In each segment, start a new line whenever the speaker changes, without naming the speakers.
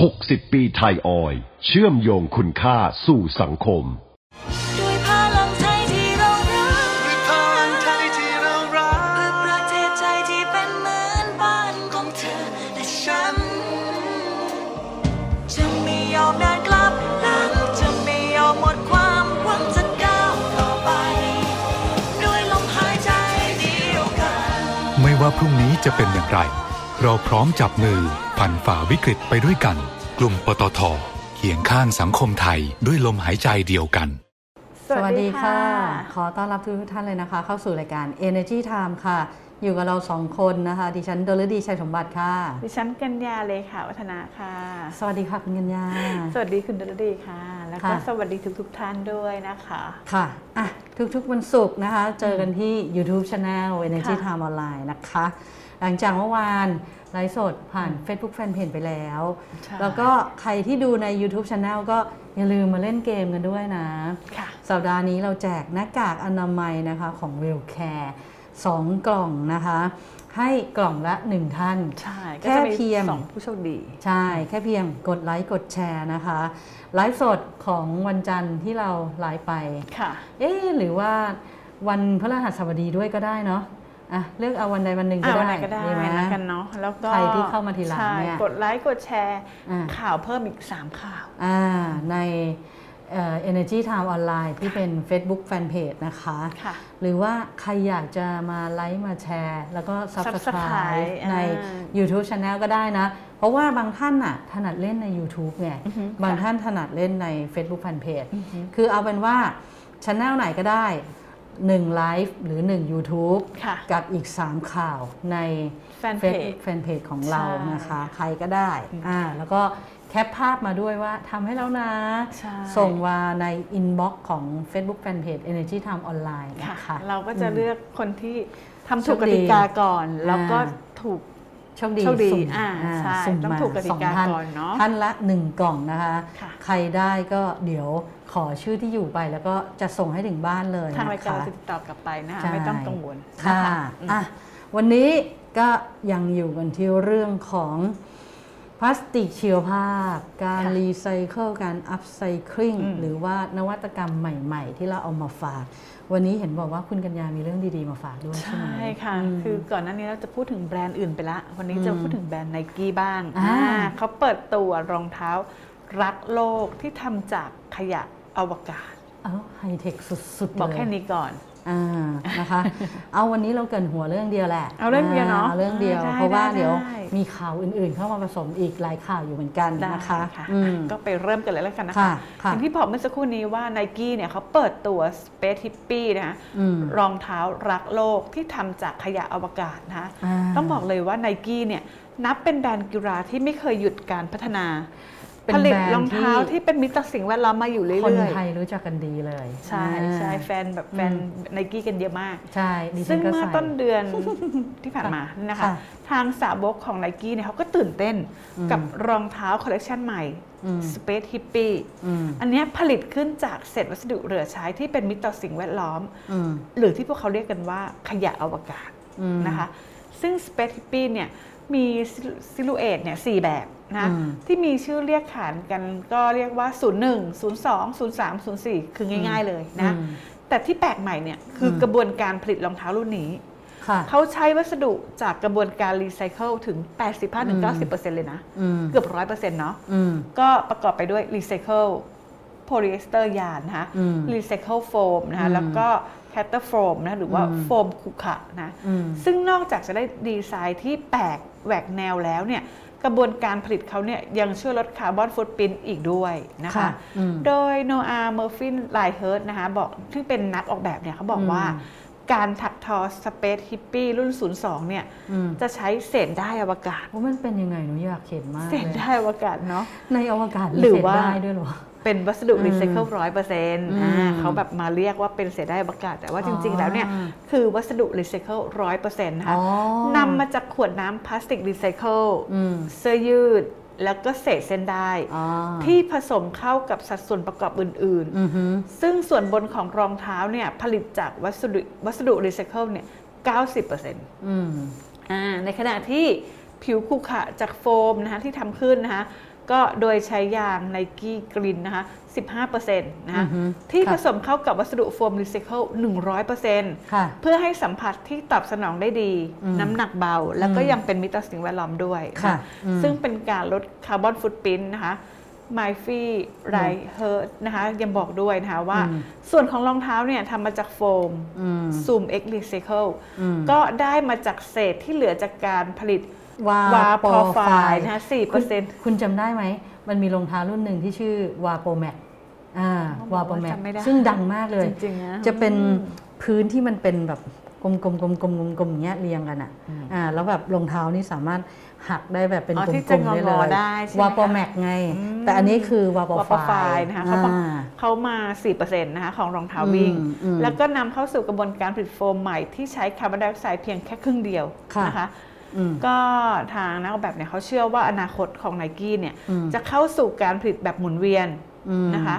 60 ปีไทยออยล์เชื่อมโยงคุณค่าสู่สังคม
ด้วยพลังไทยที่เรารัก
ด้วยพลังไทยที่เรารัก
เพื่อประเทศไทยที่เป็นเหมือนบ้านของเธอและฉัน จะไม่ยอมเดินกลับหลัง จะไม่ยอมหมดความหวังจะก้าวต่อไป ด้วยลมหายใจเดียวกัน
ไม่ว่าพรุ่งนี้จะเป็นอย่างไร เราพร้อมจับมือ ผ่านฝ่าวิกฤตไปด้วยกัน กลุ่มปตทเคียงข้างสังคมไทยด้วยลมหายใจเดียวกัน
สวัสดีค่ะ ขอต้อนรับทุกท่านเลยนะคะ เข้าสู่รายการ Energy Time ค่ะ อยู่กับเราสองคนนะคะ ดิฉันดลดีชัยสมบัติค่ะ
ดิฉันกัญญาเลยค่ะ วัฒนาค่ะ
สวัสดีค่ะคุณกัญญา
สวัสดีคุณดลดีค่ะ แล้วก็
ค่ะ
สวัสดีทุกๆท่านด้วยนะคะ
ค่ะอะ ทุกๆวันศุกร์นะคะ เจอกันที่ YouTube Channel Energy
ค่ะ
Time Online นะคะ หลังจากเมื่อวาน ไลฟ์สดผ่าน Facebook Fanpage ไปแล้ว
ใช่
แล้วก็ใครที่ดูใน YouTube Channel ก็อย่าลืมมาเล่นเกมกันด้วยนะ
ค่ะ
สัปดาห์นี้เราแจกหน้ากากอนามัยนะคะของ w e l c a r e สองกล่องนะคะ ให้กล่องละ1ท่าน
ใช่
แค่
ก็จะมี
เพียง
สองผู้โชคดี
ใช่ แค่เพียงกดไลค์กดแชร์นะคะไลฟ์สดของวันจันทร์ที่เราไลฟ์ไป
ค่ะ
เอ๊ะหรือว่าวันพฤหัสบดีด้วยก็ได้เนาะ อะเลือกเอาวันใดวันหนึ่งก็
อ่าวัน
ได้
ไหนก็ได้
ไหม
นะกันเนาะแล้วก็
ใครที่เข้ามาทีหลัง
ใช่
เนี่ย
กดไลค์กดแชร์
อ่า
ข่าวเพิ่มอีก 3 ข่าว
อ่าในเอ่อ Energy Time ออนไลน์ที่เป็น Facebook Fanpage นะคะ
ค่ะ
หรือว่าใครอยากจะมาไลค์มาแชร์ แล้วก็ Subscribe
Subscribe
ใน
อ่า
YouTube Channel ก็ได้นะ เพราะว่าบางท่านน่ะถนัดเล่นใน YouTube ไง
อือฮึ
บาง
ค่ะ
ท่านถนัดเล่นใน Facebook Fanpage คือเอาเป็นว่าช anel ไหนก็ได้ 1ไลฟ์หรือ 1 YouTube
ค่ะ
กับอีก 3 ข่าวใน
Fanpage
Facebook Fanpage ของเรา
ใช่
นะคะ ใครก็ได้อ่าแล้วก็แคปภาพมาด้วยว่าทำให้แล้วนะ
ใช่
ส่งมาใน inbox ของ Facebook Fanpage Energy Time Online
ค่ะ
นะคะ
เราก็จะ
อืม
เลือกคนที่ทำถูก
โช
ก
คดี
ติกาก่อน แล้วก็
อ่า
ถูก
โชคดี
โชคดี
สุ่ม
อ่าใช่
สุ่ม
ต้อง
มา
ถูกกติ
สอง
กา
ท่าน
ก่อนเนอะ
ท่านละ1กล่องนะคะ
ค่ะ
ใครได้ก็เดี๋ยวขอชื่อที่อยู่ไปแล้วก็จะส่งให้ถึงบ้านเลย
ทางรายการ
นะคะ
จะติดต่อกลับไปนะคะ
ใช่
ไม่ต้องกังวล
ค่ะ
นอืม
อะ วันนี้ก็ยังอยู่กันที่เรื่องของ พลาสติกชีวภาพ การรีไซเคิลการอัพไซคลิง
อืม
หรือว่านวัตกรรมใหม่ๆ ที่เราเอามาฝาก วันนี้เห็นบอกว่าคุณกัญญามีเรื่องดีๆมาฝากด้วยใช่ไหม
ใช่ค่ะ
อืม
คือก่อนหน้านี้เราจะพูดถึงแบรนด์อื่นไปละ วันนี้
อืม
จะพูดถึงแบรนด์ไนกี้บ้าง
อ่า
อ่าเขาเปิดตัวรองเท้ารักโลกที่ทำจากขยะอวกาศ
เอ้าไฮเทคสุดๆ
บอก
เลย
แค่นี้ก่อน
อ่านะคะ เอาวันนี้เราเกริ่นหัวเรื่องเดียวแหละ
เอาเรื่องเดียวเนอะ
เรื่องเดียว
ได้
เพราะว่า
ได้
เดี๋ยว
ได้
มีข่าวอื่นๆ เข้ามาผสมอีกหลายข่าวอยู่เหมือนกัน
ได้
นะคะ
ค่ะ
อืม
ก็ไปเริ่มกันเลยแล้วกันนะคะ
ค่ะค่ะ
อย่างที่บอกเมื่อสักครู่นี้ว่า n นกี้เนี่ยเขาเปิดตัว Space Hippie นะคะ
อืม
รองเท้ารักโลกที่ทำจากขยะอวกาศนะคะ
อ่า
ต้องบอกเลยว่า n นกี้เนี่ยนับเป็นแบรนด์กีฬาที่ไม่เคยหยุดการพัฒนา
เป็น
ผลิต
แบรนด์
รองเท้า
ที่
ที่เป็นมิตรต่อสิ่งแวดล้อมมาอยู่เรื่
คน
อย
ไทยรู้จักกันดีเลย
ๆใช่
อ่า
ใช่แฟนแบบแฟน
อืม
ไนกี้กันเยอะมาก
ใช่ดิฉั
ซึ่
น
ง
ก็
เมื่อ
ใส่
ต้นเดือนที่ผ่านมานะคะ
ค่ะ
ทางสาวกของไนกี้เนี่ยเขาก็ตื่นเต้น
อืม
กับรองเท้าคอลเลกชันใหม่
อืม
Space Hippie
อืม
อันเนี้ยผลิตขึ้นจากเศษวัสดุเหลือใช้ที่เป็นมิตรต่อสิ่งแวดล้อม
อืม
หรือที่พวกเขาเรียกกันว่าขยะอวกาศ
อืม
นะคะ ซึ่ง Space Hippie เนี่ยมี silhouette เนี่ยสี่แบบ นะ
อืม
ที่มีชื่อเรียกขานกันก็เรียกว่า 01 02 03 04 คือง่าย ๆเลยนะ
อืม
แต่ที่แปลกใหม่เนี่ยคืออ
ม
กระบวนการผลิตรองเท้ารุ่นนี้
ค่ะ
เขาใช้วัสดุจากกระบวนการรีไซเคิลถึง 85-90%เลยนะ
อืม
เกือบ 100%เนาะ
อืม
ก็ประกอบไปด้วย recycled polyester yarn นะคะ
อืม
recycled foam นะคะ
อืม
แล้วก็ Crater Foam นะหรือว่า
อืม
โฟมขรุขระนะ
อืม
ซึ่งนอกจากจะได้ดีไซน์ที่แปลกแหวกแนวแล้วเนี่ย กระบวนการผลิตเขาเนี่ยยังช่วยลด carbon footprint อีกด้วยนะคะ
ค่ะอืม
โดย Noah Murphy-Reinhertz นะคะบอกซึ่งเป็นนักออกแบบเนี่ยเขาบอก
อืม
ว่าการถักทอ Space Hippie รุ่น 02 เนี่ย
อืม
จะใช้เศษด้ายอวกาศ
ว่ามันเป็นยังไงหนูอยากเห็นมาก
เศษ
เลย
ด้ายอวกาศเนาะ
ในอวกาศมี
หรือ
เศษ
ว่า
ได้ด้วยเหรอ
เป็นวัสดุ
อืม
รีไซเคิลร้อยเปอร์เซ็นต์
อืม
เขาแบบมาเรียกว่าเป็นเศษด้ายอวกาศ แต่ว่าจริง
อ๋อ
ๆแล้วเนี่ยคือวัสดุรีไซเคิลร้อยเปอร์เซ็นต์นะคะ
อ๋อนำ
มาจากขวดน้ำพลาสติกรีไซเคิล
อืม
เสื้อยืดแล้วก็เศษเส้นด้าย
อ๋อ
ที่ผสมเข้ากับสัดส่วนประกอบอื่น
อือหือ
ๆซึ่งส่วนบนของรองเท้าเนี่ยผลิตจากวัสดุวัสดุรีไซเคิลเนี่ย 90%
อืม
อ่าในขณะที่ผิวขรุขระจากโฟมนะคะที่ทำขึ้นนะคะ ก็โดยใช้ยาง Nike Grind นะคะ 15%นะคะ
อือฮึ
ที่
ค่ะ
ผสมเข้ากับวัสดุโฟมรีไซเคิล 100%
ค่ะ
เพื่อให้สัมผัสที่ตอบสนองได้ดี
อืม
น้ำหนักเบา แล้วก็
อืม
ยังเป็นมิตรต่อสิ่งแวดล้อมด้วยนะ
คะอืม
ซึ่งเป็นการลด carbon footprint นะคะไมฟี่ไรเฮิร์นะคะยังบอกด้วยนะคะว่า
อืม
ส่วนของรองเท้าเนี่ยทำมาจากโฟม
อืม
ซูม X Recycle
อืม
ก็ได้มาจากเศษที่เหลือจากการผลิต
วาวาโป
พอ
ร
ไฟ
ไฟ
ล์
ล์
นะคะสี่เปอร์เซ็นต์
คุณจำได้ไหม มันมีรองเท้ารุ่นหนึ่งที่ชื่อวาโปแมกอ่า
อ๋อ
วาโปแมก
จำไม่ได้
ซึ่งดังมากเลย
จริงๆนะ
จะเป็น
อืม
พื้นที่มันเป็นแบบกลมๆกลมๆกลมๆกลมๆอย่างเงี้ยเรียงกันอะอ่าแล้วแบบรองเท้านี่สามารถหักได้แบบเป็น
อ๋อก
ล
ที่จะ
มๆได้เล
งอยๆได้ใช่ไหม
วาโปแมกไง
อืม
แต่อันนี้คือวาโป
วาพอไฟล์นะคะเขาบอก
อ่า
เขามา4%นะคะของรองเท้าวิ่ง
อืมอืม
แล้วก็นำเข้าสู่กระบวนการผลิตโฟมใหม่ที่ใช้คาร์บอนไดออกไซด์เพียงแค่ครึ่งเดียว
ค่ะ
นะคะ
อืม
ก็ทางนักออกแบบเนี่ยเขาเชื่อว่าอนาคตของไนกี้เนี่ย
อืม
จะเข้าสู่การผลิตแบบหมุนเวียน
อืม
นะคะ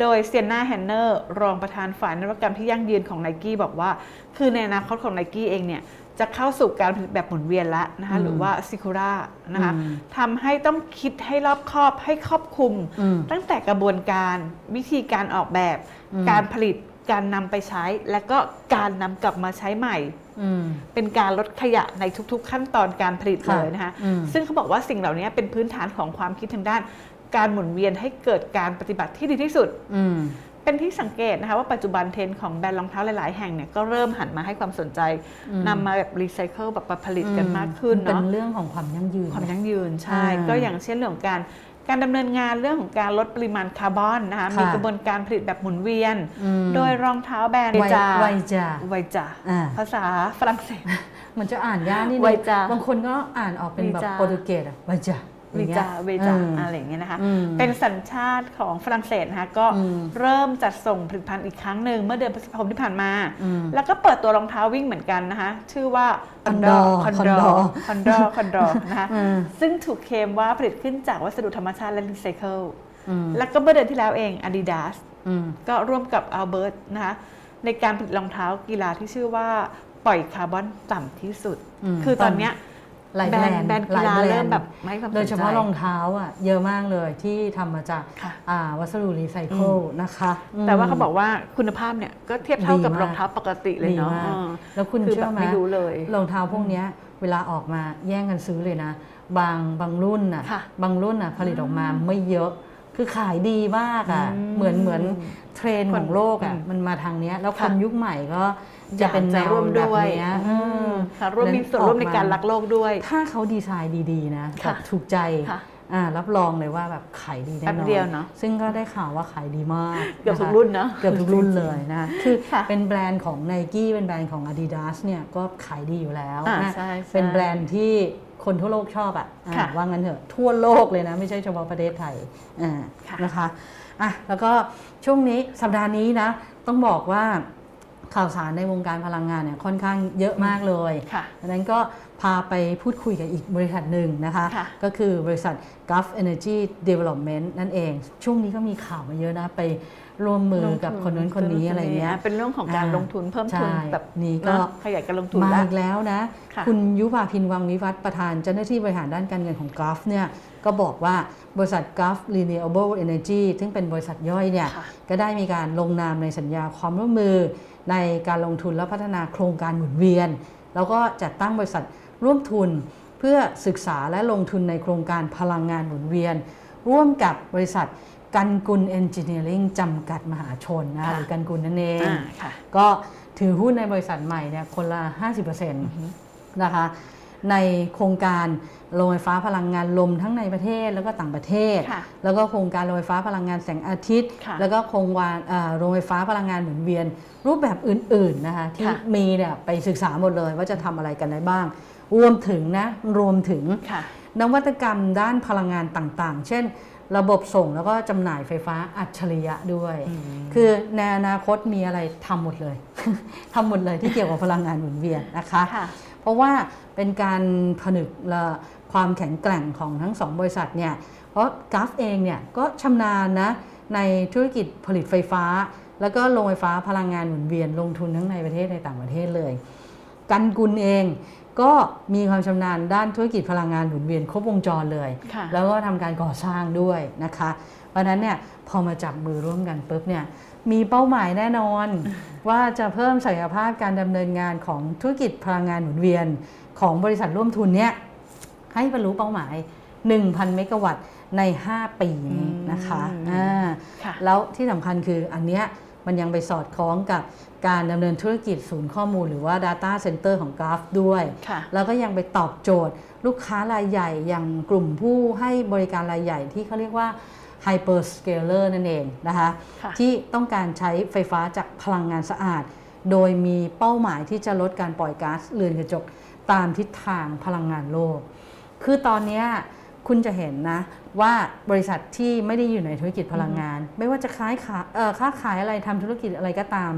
โดยเซียนาแฮนเนอร์รองประธานฝ่ายนวัตกรรมที่ยั่งยืนของไนกี้บอกว่า คือในอนาคตของไนกี้เองเนี่ยจะเข้าสู่การผลิตแบบหมุนเวียนแล้วนะคะ
อืม
หรือว่าซิคูรานะคะ
อืม
ทำให้ต้องคิดให้รอบคอบให้ครอบคลุม
อืม
ตั้งแต่กระบวนการวิธีการออกแบบ
อืม
การผลิตการนำไปใช้ และก็การนำกลับมาใช้ใหม่
อืม
เป็นการลดขยะในทุกๆ ขั้นตอนการผลิต
ค่ะ
เลยนะคะ
อืม
ซึ่งเขาบอกว่าสิ่งเหล่านี้เป็นพื้นฐานของความคิดทางด้าน การหมุนเวียนให้เกิดการปฏิบัติที่ดีที่สุด
อืม
เป็นที่สังเกตนะคะว่าปัจจุบันเทรนด์ของแบรนด์รองเท้าหลาย ๆ แห่งเนี่ยก็เริ่มหันมาให้ความสนใจ
อืม
นำมาแบบรีไซเคิลแบบมาผลิตกันมากขึ้น
เป็
เนาะ
นเรื่องของความยั่งยืน
ความยั่งยืนใช่
อ่า
ก็อย่างเช่นเรื่องของการ การดำเนินงานเรื่องของการลดปริมาณคาร์บอนนะคะ
ค่ะ
มีกระบวนการผลิตแบบหมุนเวียน
อืม
โดยรองเท้าแบรนด์
ไว
จา
ไวจา
ไวจา
อ่า
ภาษาฝรั่งเศส
มันจะอ่านยากนิด
ไว
นึง
จา
บางคนก็อ่านออกเป็นแบบ
ไวจา
โปรตุเกสอะไวจา
เว
อย่างงี้
จายเวจา
อืม
อะไรอย่างเงี้ยนะคะ
อืม
เป็นสัญชาติของฝรั่งเศสนะคะก็
อืม
เริ่มจัดส่งผลิตภัณฑ์อีกครั้งหนึ่งเมื่อเดือนพฤษภาคมที่ผ่านมา
อืม
แล้วก็เปิดตัวรองเท้าวิ่งเหมือนกันนะคะชื่อว่า
Condor
คอนดอ
Condor
คอนดอคอนดอนะคะ
อืม
ซึ่งถูกเคลมว่าผลิตขึ้นจากวัสดุธรรมชาติและรีไซเคิล
อืม
แล้วก็เมื่อเดือนที่แล้วเอง Adidas
อืม
ก็ร่วมกับ Albert นะคะในการผลิตรองเท้ากีฬาที่ชื่อว่าปล่อยคาร์บอนต่ำที่สุด
อืม
คือตอนเนี้ย
หลาย
แบ
แบ
ร
ร
น
น
ด์
ด์
แบรนด์
หล
กี
ย
ฬา
แบนด์
เริ่มแบบไม่ให้ความสนใจ
โดยเฉพาะรองเท้าอะเยอะมากเลยที่ทำมาจาก
ค่ะ
อ่าวัสดุรีไซเคิลนะคะ
แต่ว่า
อืม
เขาบอกว่าคุณภาพเนี่ยก็เทียบเท่ากับ
ดีมาก
รองเท้าปกติเลย
ดี
เนาะ
มาก
เออ
แล้วคุณ
คือ
เชื่
แบ
อบไหม
ไม่รู้เลย
รองเท้าพวกเนี้ยเวลาออกมาแย่งกันซื้อเลยนะ บางบางรุ่นน่ะ
ค่ะ
บางรุ่นน่ะผลิตออกมาไม่เยอะ คือขายดีมากอะ
อืม
เหมือนเหมือนเทรนด์
คน
ของโลกอะ
อืม
มันมาทางเนี้ย แล้วค
ค่ะ
นยุคใหม่ก็จะเป็น
อยาก
แน
จะ
ว
ร่วม
แบบ
ด้วย
เนี้ย
อืมค่ะร่วมมีส่วนร่วมในการรักโลกด้วย
ถ้าเขาดีไซน์ดีๆนะ
ค่ะ
แบบถูกใจ
ค่ะ
อ่ารับรองเลยว่าแบบขายดีแน่นอน
แป๊บเดียวเนอะ
ซึ่งก็ได้ข่าวว่าขายดีมาก
เกือบทุกะ
คะ
รุ่นเนอะ
เกือบทุกรุ่นเลยนะคือ
ค่ะ
เป็นแบรนด์ของ n i กี้เป็นแบรนด์ของ Adidas เนี่ยก็ขายดีอยู่แล้ว
อ่า
นะ
ใช่ใช่
เป็นแบรนด์ที่ คนทั่วโลกชอบอะอ่า
ค่ะ
ว่างั้นเถอะทั่วโลกเลยนะ ไม่ใช่เฉพาะประเทศไทยอ่า
ค่ะ
นะคะอะแล้วก็ช่วงนี้สัปดาห์นี้นะ ต้องบอกว่าข่าวสารในวงการพลังงานเนี่ยค่อนข้างเยอะมากเลย
ค่ะ
ดังนั้นก็พาไปพูดคุยกับอีกบริษัทหนึ่งนะคะ
ค่ะ
ก็คือบริษัท Gulf Energy Development นั่นเอง ช่วงนี้ก็มีข่าวมาเยอะนะ ไป ร่วมมือกับคนนู้นคนนี้อะไรเงี้ย
เป็นเรื่องของการ
อ่า
ลงทุนเพิ่มทุน
ใช่
แบบ
นี่ก็
เนอะขยายการลงทุน
มา
แล้ว
อีกแล้วนะ
ค่ะ
ณยุพาพินวังวิวัฒน์ประธานเจ้าหน้าที่บริหารด้านการเงินของ Gulf เนี่ยก็บอกว่าบริษัท Gulf Renewable Energy ซึ่งเป็นบริษัทย่อยเนี่ย
ค่ะ
ก็ได้มีการลงนามในสัญญาความร่วมมือ ในการลงทุนและพัฒนาโครงการหมุนเวียน แล้วก็จัดตั้งบริษัทร่วมทุนเพื่อศึกษาและลงทุนในโครงการพลังงานหมุนเวียน ร่วมกับบริษัท กันกุลเอนจิเนียริงจำกัดมหาชนนะ
ค่ะ
หรือกันกุลนั่นเอง
อ่าค่ะ
ก็ถือหุ้นในบริษัทใหม่เนี่ยคนละ 50%นะคะในโครงการโรงไฟฟ้าพลังงานลมทั้งในประเทศแล้วก็ต่างประเทศ
ค่ะ
แล้วก็โครงการโรงไฟฟ้าพลังงานแสงอาทิตย์
ค่ะ
แล้วก็โครงการเอ่อโรงไฟฟ้าพลังงานหมุนเวียน รูปแบบอื่นๆนะคะที่
ค่ะ
มีเนี่ยไปศึกษาหมดเลยว่าจะทำอะไรกันได้บ้าง รวมถึงนะรวมถึง
ค่ะ
นวัตกรรมด้านพลังงานต่างๆ เช่น ระบบส่งแล้วก็จำหน่ายไฟฟ้าอัจฉริยะด้วย คือในอนาคตมีอะไรทำหมดเลย ทำหมดเลยที่เกี่ยวกับพลังงานหมุนเวียนนะคะ
ค่ะ
เพราะว่าเป็นการผนึกและความแข็งแกร่งของทั้งสองบริษัทเนี่ย เพราะกราฟเองเนี่ยก็ชำนาญนะในธุรกิจผลิตไฟฟ้า แล้วก็โรงไฟฟ้าพลังงานหมุนเวียนลงทุนทั้งในประเทศในต่างประเทศเลย กันกุลเอง ก็มีความชำนาญด้านธุรกิจพลังงานหมุนเวียนครบวงจรเลย
ค่ะ
แล้วก็ทำการก่อสร้างด้วยนะคะ เพราะฉะนั้นเนี่ยพอมาจับมือร่วมกันปุ๊บเนี่ยมีเป้าหมายแน่นอน ว่าจะเพิ่มศักยภาพการดำเนินงานของธุรกิจพลังงานหมุนเวียน ของบริษัทร่วมทุนเนี่ยให้บรรลุเป้าหมาย 1,000 เมกะวัตต์ใน 5 ปีนี้นะคะ
อืม
อ่า
ค่ะ
แล้วที่สำคัญคืออันเนี้ย มันยังไปสอดคล้องกับการดำเนินธุรกิจศูนย์ข้อมูลหรือว่า Data Center ของ g r a f ด้วย
ค่ะ
แล้วก็ยังไปตอบโจทย์ ลูกค้ารายใหญ่อย่างกลุ่มผู้ให้บริการรายใหญ่ที่เขาเรียกว่า Hyperscaler นั่นเองนะคะ
ค่ะ
ที่ต้องการใช้ไฟฟ้าจากพลังงานสะอาด โดยมีเป้าหมายที่จะลดการปล่อยก๊าซเรือนกระจกตามทิศทางพลังงานโลก คือตอนเนี้ย คุณจะเห็นนะว่าบริษัทที่ไม่ได้อยู่ในธุรกิจพลังงาน ไม่ว่าจะค้ายขาเอ่อค้าขายอะไรทำธุรกิจอะไรก็ตาม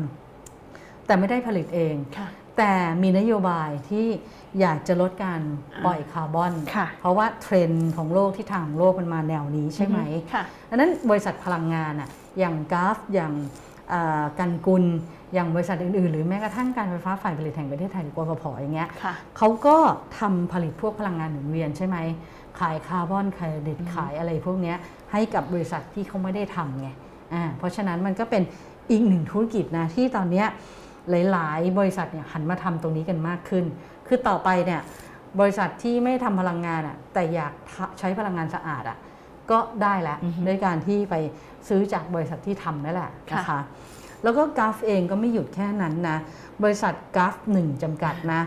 แต่ไม่ได้ผลิตเอง
ค่ะ
แต่มีนโยบายที่อยากจะลดการปล่อยคาร์บอน
ค่ะ
เพราะว่าเทรนด์ของโลกที่ทางของโลกมันมาแนวนี้ใช่ไหม
ค่ะ
ดังนั้นบริษัทพลังงานอะอย่าง Gulf อย่างเอ่อ กันกุลอย่างบริษัทอื่นๆ หรือแม้กระทั่งการไฟฟ้าฝ่ายผลิตแห่งประเทศไทยหรือกฟผอย่างเงี้ย
ค่ะ
เขาก็ทำผลิตพวกพลังงานหมุนเวียนใช่ไหมขายคาร์บอนเครดิตขายอะไรพวกเนี้ยให้กับบริษัทที่เขาไม่ได้ทำไงอ่าเพราะฉะนั้นมันก็เป็นอีกหนึ่งธุรกิจนะที่ตอนเนี้ยหลายๆ บริษัทเนี่ยหันมาทำตรงนี้กันมากขึ้น คือต่อไปเนี่ยบริษัทที่ไม่ทำพลังงานอะแต่อยากใช้พลังงานสะอาดอะ ก็ได้แล้วด้วยการที่ไปซื้อจากบริษัทที่ทำนั่นแหละนะคะ
ค่ะ
แล้วก็กราฟเองก็ไม่หยุดแค่นั้นนะ บริษัทกราฟหนึ่งจำกัดนะ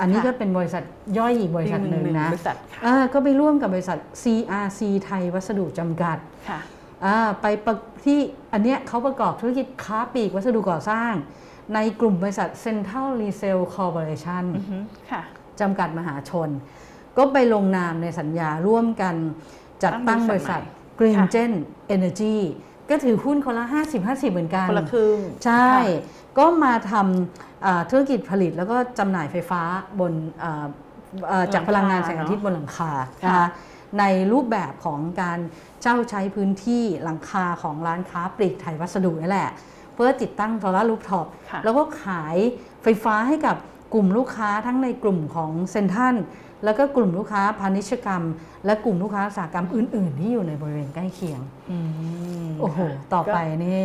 อันนี้
ค่ะ
ก็เป็นบริษัทย่อยอีกบริษัทหนึ่งนะ
บริษัทค่ะ
อ่าก็ไปร่วมกับบริษัท CRC ไทยวัสดุจำกัด
ค่ะ
อ่าไปประที่อันเนี้ยเขาประกอบธุรกิจค้าปลีกวัสดุก่อสร้าง ในกลุ่มบริษัท Central Resale Corporation
อือฮึค่ะ
จำกัดมหาชน ก็ไปลงนามในสัญญาร่วมกัน จัดตั้งบริษัท Green
ค่ะ
Gen Energy ก็ถือหุ้นคนละ 50-50 เหมือนกัน
คนละครึ่ง
ใช่
ค่ะ
ก็มาทำอ่าธุรกิจผลิตแล้วก็จำหน่ายไฟฟ้าบนอ่าอ่าจากพลังงานแสงอาทิตย์บนหลังคานะคะในรูปแบบของการเจ้าใช้พื้นที่หลังคาของร้านค้าปลีกไทยวัสดุนี่แหละ เพื่อติดตั้งโซลารูฟท็อป
ค่ะ
แล้วก็ขายไฟฟ้าให้กับกลุ่มลูกค้าทั้งในกลุ่มของเซนทรัน แล้วก็กลุ่มลูกค้าพาณิชยกรรม และกลุ่มลูกค้าอุตสาหกรรมอื่น ๆ ที่อยู่ในบริเวณใกล้เคียง
อืม
โอ้โห ต่อไปนี่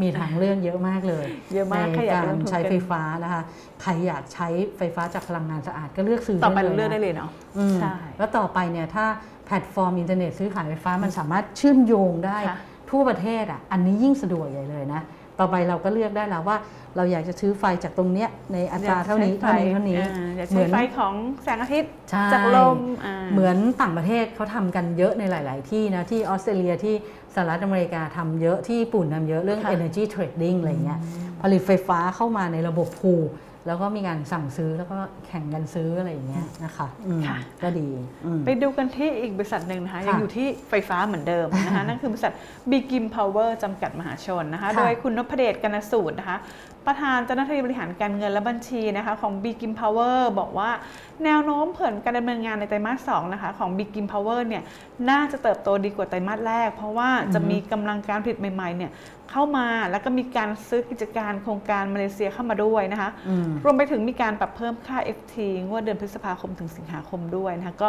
มีทางเลือกเยอะมากเลย
เยอะมาก
ใน
ใครอยาก
การ
ลงทุน
ใช้
กัน
ไฟฟ้านะคะ ใครอยากใช้ไฟฟ้าจากพลังงานสะอาดก็เลือกซื้อ
ต่อไป
ด้
เราเลือกได้
นะ
เลยเนาะ
อืม
ใช่
แล้วต่อไปเนี่ยถ้าแพลตฟอร์มอินเทอร์เน็ตซื้อขายไฟฟ้ามันสามารถเชื่อมโยงได้
ค่ะ
ทั่วประเทศอะอันนี้ยิ่งสะดวกใหญ่เลยนะ ต่อไปเราก็เลือกได้แล้วว่า เราอยากจะซื้อไฟจากตรงเนี้ยในอัตราเท่านี้
อยก
เท่า
ใช้
นี้เท่านี้
อ่อยาก
เหมื
ใช้
อน
ไฟของแสงอาทิตย์
ใช่
จากลมอ่า
เหมือนต่างประเทศเขาทำกันเยอะในหลาย ๆ ที่นะที่ออสเตรเลียที่สหรัฐอเมริกาทำเยอะที่ญี่ปุ่นทำเยอะเรื่อง
ค่ะ
energy trading อะไรเงี้ยผลิตไฟฟ้าเข้ามาในระบบพูล แล้วก็มีการสั่งซื้อแล้วก็แข่งกันซื้ออะไรอย่างเงี้ยนะคะอืม
ค่ะ
ก็ดีอืม
ไปดูกันที่อีกบริษัทหนึ่งนะคะ
ค่ะ
ยังอยู่ที่ไฟฟ้าเหมือนเดิมนะคะนั่นคือบริษัท b i g i m Power จำกัดมหาชนนะคะ
ค่ะ
โดยคุณนพเดชกนสูตรนะคะ ประธานเจ้าหน้าที่บริหารการเงินและบัญชีนะคะของ b i g i m Power บอกว่าแนวโน้มผลการดำเนินงานในไตรมาส2นะคะของ b i g i m Power เนี่ยน่าจะเติบโตดีกว่าไตรมาสแรก เพราะว่าจะมีกำลังการผลิตใหม่ๆเนี่ยเข้ามาแล้วก็มีการซื้อกิจการโครงการมาเลเซียเข้ามาด้วยนะคะ
อืม
รวมไปถึงมีการปรับเพิ่มค่า FT งวดเดือนพฤษภาคมถึงสิงหาคมด้วยนะคะก็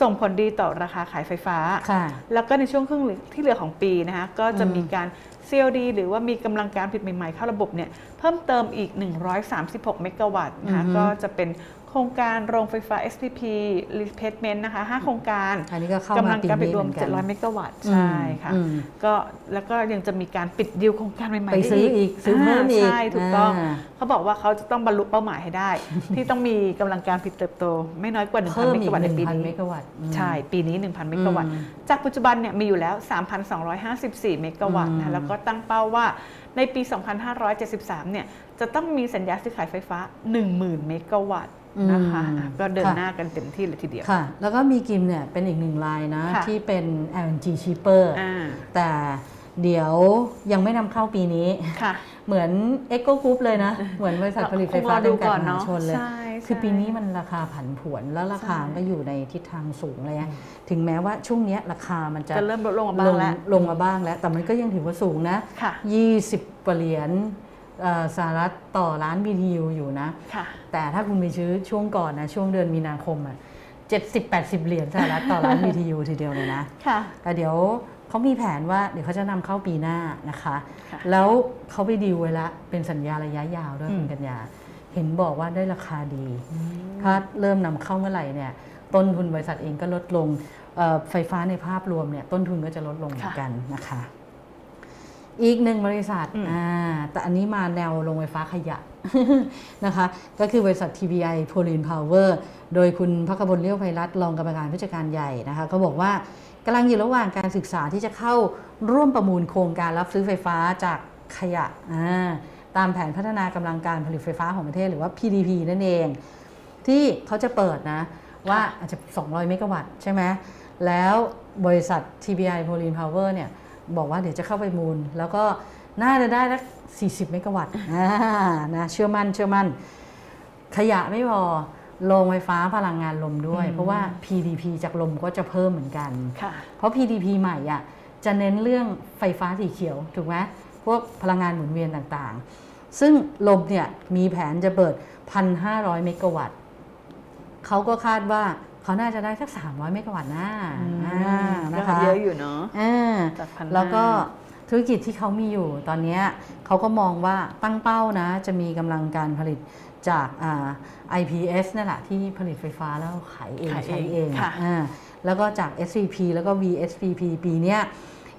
ส่งผลดีต่อราคาขายไฟฟ้า
ค่ะ
แล้วก็ในช่วงครึ่งที่เหลือของปีนะคะก็จะมีการ COD หรือว่ามีกำลังการผลิตใหม่ๆ เข้าระบบเนี่ยเพิ่มเติมอีก 136 เมกะวัตต์นะคะ
อือฮึ
ก็จะเป็นโครงการโรงไฟฟ้า SPP Replacement นะคะ5โครงการ
อันนี้ก็เข้ามากำ
ลังการผลิตรวม
ปีนี้เหมือนกัน
700 เมกะวัตต์ ใช่ค่ะ
อืม
ก็แล้วก็ยังจะมีการปิดดีลโครงการใหม่ๆ
ไปซื้ออีก ซื้อเพิ่มอีก
ใช่ ถูกต้อง
อ่า
เขาบอกว่าเขาจะต้องบรรลุเป้าหมายให้ได้ ที่ต้องมีกำลังการผลิตเติบโต ไม่น้อยกว่า 1,000
เพิ่ม
เม
อี
กะ
ก
วัตต์
ห
ใน
นึ่ง
ปี
พัน
นี้
เมกะวัตต์อืม
ใช่ ปีนี้ 1,000 เมกะวัตต์
อืม
จากปัจจุบันเนี่ยมีอยู่แล้ว 3,254 เมกะวัตต์
อื
นะ
ม
แล้วก็ตั้งเป้าว่าในปี 2573 เนี่ยจะต้องมีสัญญาซื้อขายไฟฟ้า 10,000 เมกะวัตต์ นะคะ
อืม
อะก็เดิน
ค่ะ
หน้ากันเต็มที่เลยทีเดียว
ค่ะ แล้วก็มีกิมเนี่ยเป็นอีกหนึ่งรายนะ
ค่ะ
ที่เป็น LNG cheaper
อ่า
แต่เดี๋ยวยังไม่นำเข้าปีนี้
ค่ะ
เหมือน Echo Group เลยนะ เหมือนบริษัทผลิตไฟฟ้า
คงรอดู
จำกัด
ก่อน
มหา
เนอะ
ชนเลย
ใช่
คือ
ใช่
ปีนี้มันราคาผันผวนแล้วราคา
ใช่
ก็อยู่ในทิศทางสูงเลยอะถึงแม้ว่าช่วงเนี้ยราคามันจะ
จะเริ่มลดลงมาบ้างแล้ว
ลงมาบ้างแล้ว แต่มันก็ยังถือว่าสูงนะ
ค่ะ
20กว่าเหรียญเอ่อ สหรัฐต่อล้าน BTU อยู่นะ
ค่ะ
แต่ถ้าคุณไปซื้อช่วงก่อนนะช่วงเดือนมีนาคมอะ70 80เหรียญสหรัฐต่อล้าน BTU ทีเดียวเลยนะ
ค่ะ
แต่เดี๋ยวเขามีแผนว่าเดี๋ยวเขาจะนำเข้าปีหน้านะคะ
ค่ะ
แล้วเขาไปดีลไว้ละเป็นสัญญาระยะยาวด้วย
อืม
คุณกัญญาเห็นบอกว่าได้ราคาดี ถ้าเริ่มนำเข้าเมื่อไหร่เนี่ยต้นทุนบริษัทเองก็ลดลงเอ่อไฟฟ้าในภาพรวมเนี่ยต้นทุนก็จะลดลงเหมือนกันนะคะ อีกหนึ่งบริษัท
อืม
อ่าแต่อันนี้มาแนวโรงไฟฟ้าขยะนะคะ ก็คือบริษัท TBI p o l i n Power โดยคุณพักพลเลี้ยวไพรัตน์รองกรรมการผู้จัดการใหญ่นะคะก็บอกว่ากำลังอยู่ระหว่างการศึกษาที่จะเข้าร่วมประมูลโครงการรับซื้อไฟฟ้าจากขยะอ่าตามแผนพัฒนากำลังการผลิตไฟฟ้าของประเทศหรือว่า PDP นั่นเอง ที่เขาจะเปิดนะ ว่าอาจจะ 200 เมกะวัตต์ใช่ไหมแล้วบริษัท TBI p o l i n Power เนี่ย บอกว่าเดี๋ยวจะเข้าไปมูล แล้วก็น่าจะได้สัก40 เมกะวัตต์อ่านะเชื่อมั่นเชื่อมั่น ขยะไม่พอโรงไฟฟ้าพลังงานลมด้วย เพราะว่า PDP จากลมก็จะเพิ่มเหมือนกัน
ค่ะ
เพราะ PDP ใหม่อะจะเน้นเรื่องไฟฟ้าสีเขียวถูกไหมพวกพลังงานหมุนเวียนต่างๆ ซึ่งลมเนี่ยมีแผนจะเปิด 1,500 เมกะวัตต์เขาก็คาดว่า เขาน่าจะได้สัก300เมกะวัตต์นะอ่า
นะ
นะคะคะ
เยอะอยู่เนาะ
อ่า
จาก1,500
แล้วก็ธุรกิจที่เขามีอยู่ตอนเนี้ยเขาก็มองว่าตั้งเป้านะ จะมีกำลังการผลิตจากอ่า IPS นั่นแหละที่ผลิตไฟฟ้าแล้วขายเอง
ขายเอง
ใช้เอง
ค่ะ
อ่าแล้วก็จาก SCP แล้วก็ VSPP ปีเนี้ย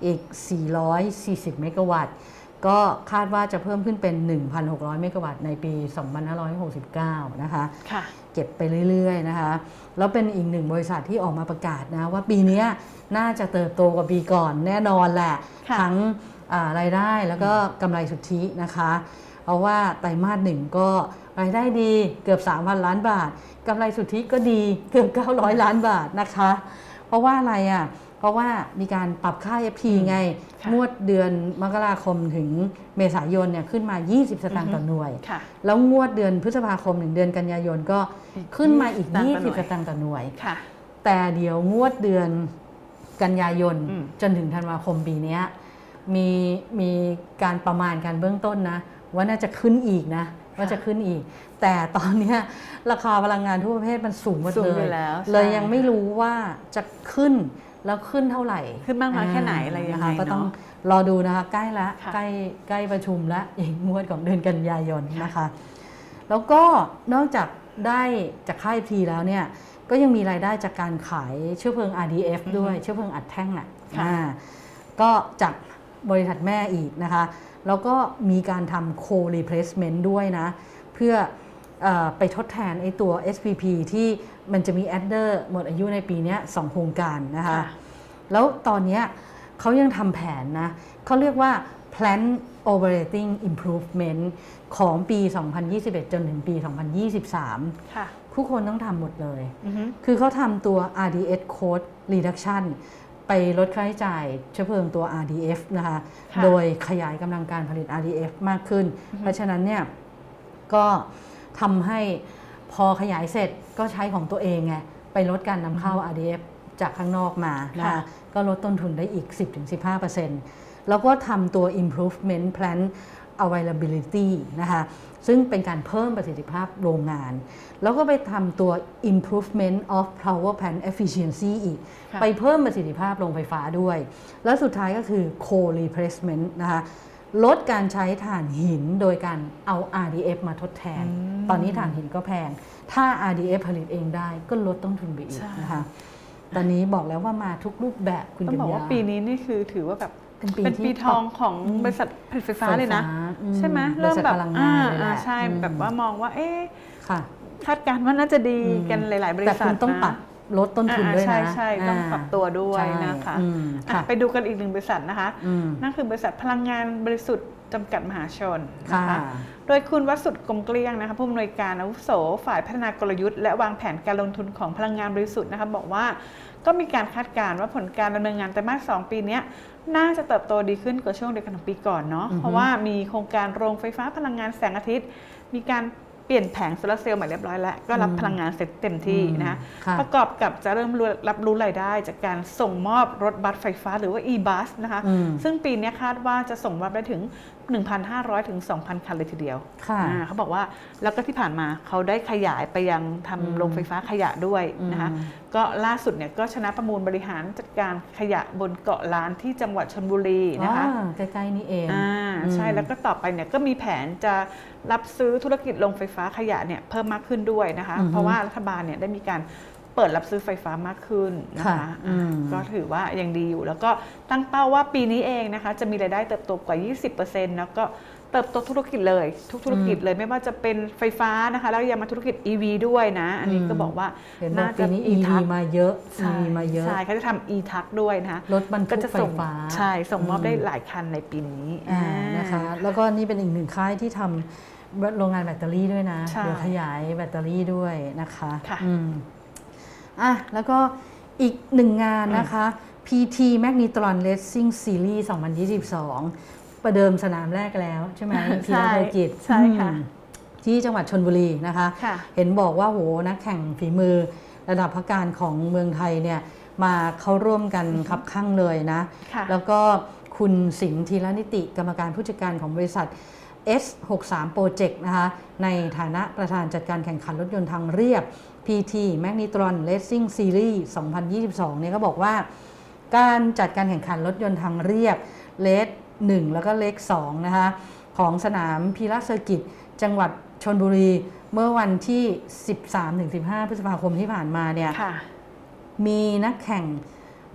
อีก 440 เมกะวัตต์ ก็คาดว่าจะเพิ่มขึ้นเป็น 1,600 เมกะวัตต์ในปี 2569 นะคะ
ค่ะ
เก็บไปเรื่อยๆนะคะแล้วเป็นอีกหนึ่งบริษัทที่ออกมาประกาศนะว่าปีเนี้ยน่าจะเติบโตกว่าปีก่อนแน่นอนแหละ
ค่ะ
ทั้งอ่ารายได้แล้วก็กำไรสุทธินะคะเพราะว่าไตรมาสหนึ่งก็รายได้ดีเกือบ 3,000 ล้านบาทกำไรสุทธิก็ดีเกือบ 900 ล้านบาทนะคะ เพราะว่าอะไรอะเพ ราะว่ามีการปรับค่า FT ไง
ค่ะ
งวดเดือนมกราคมถึงเมษายนเนี่ยขึ้นมา 20 สตางค์ต่อหน่วย
ค่ะ
แล้วงวดเดือนพฤษภาคมถึงเดือนกันยายนก็ขึ้นมาอีก
20
20สตางค์ต่อหน่วย
ค่ะ
แต่เดี๋ยวงวดเดือนกันยายน
อืม
จนถึงธันวาคมปีเนี้ยมีมีการประมาณการเบื้องต้นนะ ว่าน่าจะขึ้นอีกนะ ว่าจะขึ้นอีก แต่ตอนเนี้ยราคาพลังงานทั่วประเทศมันสูงหมด
สูง
เล
อยู่
ย
แล้ว
เลย
ใช่
ยังไม่รู้ว่าจะขึ้น แล้วขึ้นเท่าไหร่
ขึ้นมากน้อยแค่ไหนอะไรยังไง
นะคะก็ต้อง
เนอะ
รอดูนะคะใกล้ละ
ค่ะ
ใกล้ใกล้ประชุมละอีกงวดของเดือนกันยายนนะคะ แล้วก็นอกจากได้จากค่ายพีแล้วเนี่ยก็ยังมีรายได้จากการขายเชื้อเพลิง RDF ด้วย
อือฮึ
เชื้อเพลิงอัดแท่งอะ
ค่ะ
อ่าก็จากบริษัทแม่อีกนะคะ แล้วก็มีการทำ co-replacement ด้วยนะ เพื่อเออ ไปทดแทนไอตัว SPP ที่มันจะมี adder หมดอายุในปีเนี้ยสองโครงการนะคะ
ค่ะ
แล้วตอนเนี้ยเขายังทำแผนนะเขาเรียกว่า plan operating improvement ของปี 2021 จนถึงปี 2023
ค่ะ
ทุกคนต้องทำหมดเลย
อือฮึ
คือเขาทำตัว RDS code reduction ไปลดค่าใช้จ่ายเชื้อเพลิงตัว RDF นะคะ
ค่ะ
โดยขยายกำลังการผลิต RDF มากขึ้น เพราะฉะนั้นเนี่ยก็ ทำให้พอขยายเสร็จก็ใช้ของตัวเองไงไปลดการนำเข้า RDF จากข้างนอกมานะคะ
ค่ะ
ก็ลดต้นทุนได้อีก 10-15%แล้วก็ทำตัว improvement plan availability นะคะซึ่งเป็นการเพิ่มประสิทธิภาพโรงงาน แล้วก็ไปทำตัว improvement of power plant efficiency อีก
ค่ะ
ไปเพิ่มประสิทธิภาพโรงไฟฟ้าด้วย แล้วสุดท้ายก็คือ coal replacement นะคะ ลดการใช้ถ่านหินโดยการเอา RDF มาทดแทน ตอนนี้ถ่านหินก็แพง ถ้า RDF ผลิตเองได้ก็ลดต้นทุนไปอีก
ใช่
นะคะตอนนี้บอกแล้วว่ามาทุกรูปแบบคุณ
ต้อง
กัญ
บอก
ญา
ว่าปีนี้นี่คือถือว่าแบบ
เป็นปี
เป็น
ที่
ปีทองของ
อืม
บริษัทผลิตไฟฟ้าเลยนะ
ไฟฟ้าอืม
ใช่ไหม
บริ
เริ่ม
ษัท
แบบ
พลังงานเลยแหละ
อ่าใช่
อืม
แบบว่ามองว่า เอ๊ะ
ค่ะ
คาดการณ์ว่าน่าจะดีกันหลาย ๆ บริ
แต่
ษัท
คุณต้อง
นะ
ปรับ ลดต้นทุน
อ่า
ด้วยนะ
ใช่ใช่ต้องาปรับตัวด้วย
ใช่
นะคะ
อืม
อะ
ค่ะ
ไปดูกันอีกหนึ่งบริษัทนะคะ
อืม
นั่นคือบริษัทพลังงานบริสุทธิ์จำกัดมหาชนนะ
ค่ะ
คะโดยคุณวสุดกลมเกลี้ยงนะคะผู้อำนวยการอาวุโสฝ่ายพัฒนากลยุทธ์และวางแผนการลงทุนของพลังงานบริสุทธิ์นะคะบอกว่าก็มีการคาดการณ์ว่าผลการดำเนินงานไตรมาสสองปีเนี้ยน่าจะเติบโตดีขึ้นกว่าช่วงเดียวกันของปีก่อนเนาะ
อือฮึ
เพราะว่ามีโครงการโรงไฟฟ้าพลังงานแสงอาทิตย์ มีการ เปลี่ยนแผงโซลาร์เซลล์ใหม่เรียบร้อยแล้ว ก็รับพลังงานเสร็จเต็มที่นะคะ
ค่ะ
ประกอบกับจะเริ่มรับรู้รายได้ จากการส่งมอบรถบัสไฟฟ้าหรือว่า e-bus นะคะ
อืม
ซึ่งปีนี้คาดว่าจะส่งมอบได้ถึง 1,500 ถึง 2,000 คันเลยทีเดียว
ค่ะ
อ่าเขาบอกว่าแล้วก็ที่ผ่านมาเขาได้ขยายไปยังทำ
อืม
โรงไฟฟ้าขยะด้วยนะคะ
อืม
ก็ล่าสุดเนี่ยก็ชนะประมูลบริหารจัดการขยะบนเกาะล้านที่จังหวัดชนบุรีนะคะ
อ่าใกล้ๆนี่เอง
อ่าใช่
อืม
แล้วก็ต่อไปเนี่ยก็มีแผนจะ รับซื้อธุรกิจโรงไฟฟ้าขยะเนี่ยเพิ่มมากขึ้นด้วยนะคะ
อือฮึ
เพราะว่ารัฐบาลเนี่ยได้มีการเปิดรับซื้อไฟฟ้ามากขึ้นนะคะ
ค่ะอืม
ก็ถือว่ายังดีอยู่ แล้วก็ตั้งเป้าว่าปีนี้เองนะคะ จะมีรายได้เติบโตกว่า 20%แล้วก็เติบโตธุรกิจเลย ทุกธุรกิจเลยไม่ว่าจะเป็นไฟฟ้านะคะ แล้วยังมาธุรกิจ EV ด้วยนะ อันนี้ก็บอกว่า
เห็นบอก
น่า
ปี
จะ
นี้
e
EV มาเยอะ
ใช่
EV มาเยอะ
ใช่เขาจะทำ e t a c ด้วยนะคะ
รถบรรทุ
ก็
ก
จะ
ไฟ
ส่ง
ฟ้า
ใช่ส่งมอบได้
อืม
หลายคันในปีนี้
อ่า
อ่า
นะคะ แล้วก็นี่เป็นอีกหนึ่งค่ายที่ทำ โรงงานแบตเตอรี่ด้วยนะ
ใช่
เดี๋ยวขยายแบตเตอรี่ด้วยนะคะ
ค่ะ
อืมอะแล้วก็อีกหนึ่งงานนะคะ PT Magnetron Racing Series 2022 ประเดิมสนามแรกแล้วใช่ไหมพี
ใช่
รภกิจ
ใช่ค่ะ
อืมที่จังหวัดชนบุรีนะคะ
ค่ะ
เห็นบอกว่าโหนักแข่งฝีมือระดับพักการของเมืองไทยเนี่ยมาเข้าร่วมกันคับคั่งเลยนะ
ค่ะ
แล้วก็คุณสิงห์ธีรนิติกรรมการผู้จัดการของบริษัท S63 Project นะคะในฐานะประธานจัดการแข่งขันรถยนต์ทางเรียบ PT Maxnitron Racing Series 2022 เนี่ยก็บอกว่า การจัดการแข่งขันรถยนต์ทางเรียบ race 1แล้วก็ race 2นะคะของสนามพีระเซอร์กิต จังหวัดชลบุรีเมื่อวันที่ 13-15 พฤษภาคมที่ผ่านมาเนี่ย
ค่ะ
มีนักแข่ง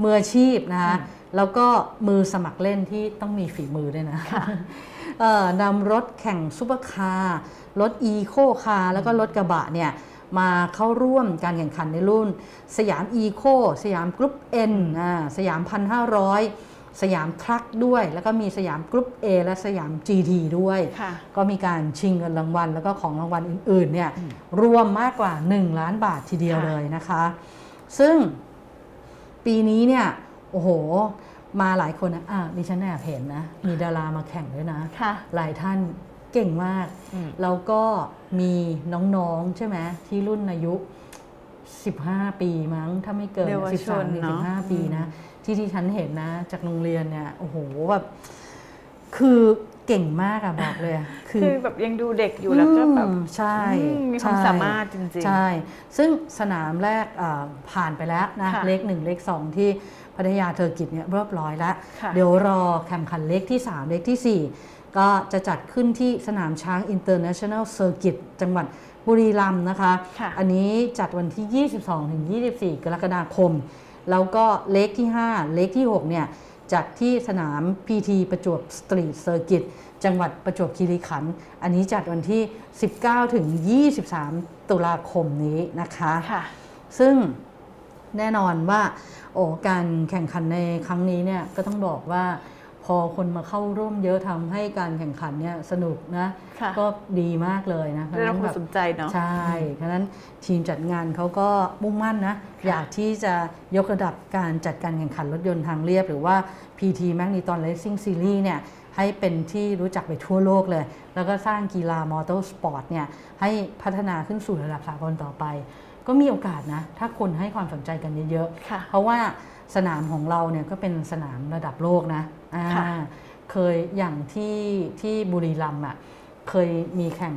มืออาชีพนะคะแล้วก็มือสมัครเล่นที่ต้องมีฝีมือด้วยนะเอ่อ นำรถแข่งซูเปอร์คาร์รถอีโคคาร์แล้วก็รถกระบะเนี่ยมาเข้าร่วมการแข่งขันในรุ่น สยามอีโคสยามกรุ๊ป N อ่าสยาม1,500สยามทรัคด้วย แล้วก็มีสยามกรุ๊ป A และสยาม GT ด้วย
ค่ะ
ก็มีการชิงเงินรางวัล แล้วก็ของรางวัลอื่นๆเนี่ยรวมมากกว่า 1 ล้านบาททีเดียว
ค่ะ
เลยนะคะ ซึ่งปีนี้เนี่ย โอ้โห มาหลายคนนะอะดิฉันแอบเห็นนะ มีดารามาแข่งด้วยนะ
ค่ะ
หลายท่านเก่งมาก
อืม
แล้วก็มีน้องๆ ใช่ไหมที่รุ่นอายุ 15 ปีมั้ง ถ้าไม่เกิน
เยาวชน
13ถึง
เนอะ
15 ปีนะ ที่ที่ฉันเห็นนะ จากโรงเรียนเนี่ย โอ้โหแบบคือเก่งมากอะบอกเลยอะ
คือแบบยังดูเด็กอยู่แล้วก็แบบ
อืมใช่
อืมมีความ
ใช่
สามารถจริงๆ
ใช่ ซึ่งสนามแรกอ่าผ่านไปแล้วนะ
ค่ะ
เลขหนึ่งเลขสองที่ พัทยาเธอกิจเนี่ยเรียบร้อยแล้ว
ค่ะ
เดี๋ยวรอแข่งขันเลขที่ 3 เลขทีสี่ก็จะจัดขึ้นที่สนามช้าง International Circuit จังหวัดบุรีรัมย์นะคะ
ค่ะ
อันนี้จัดวันที่ 22ถึง24 กรกฎาคม แล้วก็ race ที่ 5 race ที่ 6 เนี่ยจัดที่สนาม PT ประจวบสตรีทเซอร์กิตจังหวัดประจวบคีรีขันธ์อันนี้จัดวันที่ 19ถึง23 ตุลาคมนี้นะคะ
ค่ะ
ซึ่ง แน่นอนว่าโอ้การแข่งขันในครั้งนี้เนี่ยก็ต้องบอกว่าพอคนมาเข้าร่วมเยอะทำให้การแข่งขันเนี่ยสนุกนะ
ค่ะ
ก็ดีมากเลยนะ
ได้รับ
เพ
ค
ราะ
วาม
ฉะ
สนใจเนาะ
ใช่เพราะฉะนั้นทีมจัดงานเขาก็มุ่งมั่นนะอยากที่จะยกระดับการจัดการแข่งขันรถยนต์ทางเรียบ หรือว่า PT Maxnitron Racing Series เนี่ยให้เป็นที่รู้จักไปทั่วโลกเลย แล้วก็สร้างกีฬามอเตอร์สปอร์ตเนี่ยให้พัฒนาขึ้นสู่ระดับสากลต่อไป ก็มีโอกาสนะ ถ้าคนให้ความสนใจกันเยอะ
ค่ะ
ๆ เพราะว่าสนามของเราเนี่ยก็เป็นสนามระดับโลกนะอ่า
ค่ะ
เคยอย่างที่ที่บุรีรัมย์อะเคยมีแข่ง